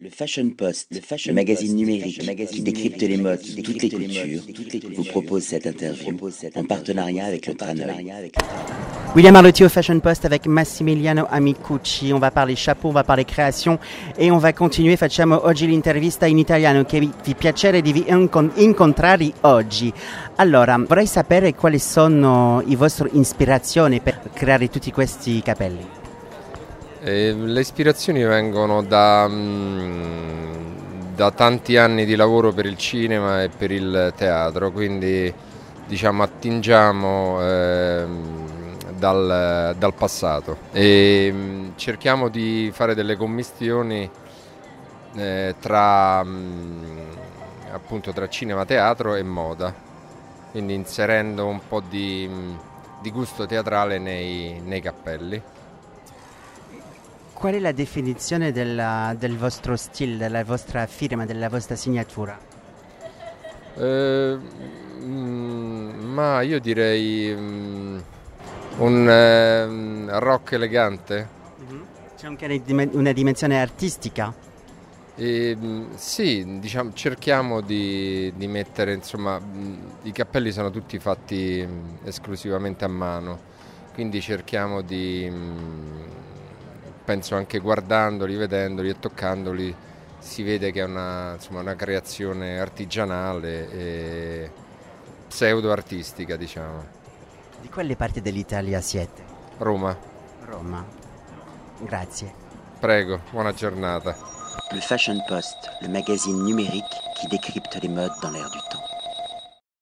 Le Fashion Post, le, magazine numérique qui décrypte les modes, toutes les cultures, vous propose cette interview en partenariat avec le Traneuil. William Arlotti au Fashion Post avec Massimiliano Amicucci. On va parler chapeau, on va parler création et on va continuer. Facciamo oggi l'intervista in italiano che vi, vi piacere di vi incontrare oggi. Allora, vorrei sapere quali sono le vostre ispirazioni per creare tutti questi capelli. Eh, le ispirazioni vengono da, mm, da, tanti anni di lavoro per il cinema e per il teatro, quindi diciamo attingiamo eh, dal, dal, passato e mm, cerchiamo di fare delle commistioni eh, tra, mm, appunto, tra cinema, teatro e moda, quindi inserendo un po' di, di gusto teatrale nei, nei cappelli. Qual è la definizione della, del vostro stile, della vostra firma, della vostra segnatura? Eh, mm, ma io direi mm, un eh, rock elegante. Mm-hmm. C'è anche una dimensione artistica? E, mm, sì, diciamo, cerchiamo di, di mettere, insomma, mm, i cappelli sono tutti fatti esclusivamente a mano, quindi cerchiamo di penso anche guardandoli, vedendoli e toccandoli si vede che è una, insomma, una creazione artigianale e pseudo-artistica, diciamo. Di quale parte dell'Italia siete? Roma. Roma. Grazie. Prego, buona giornata. Le Fashion Post, le magazine numérique qui décrypte les modes dans l'air du temps.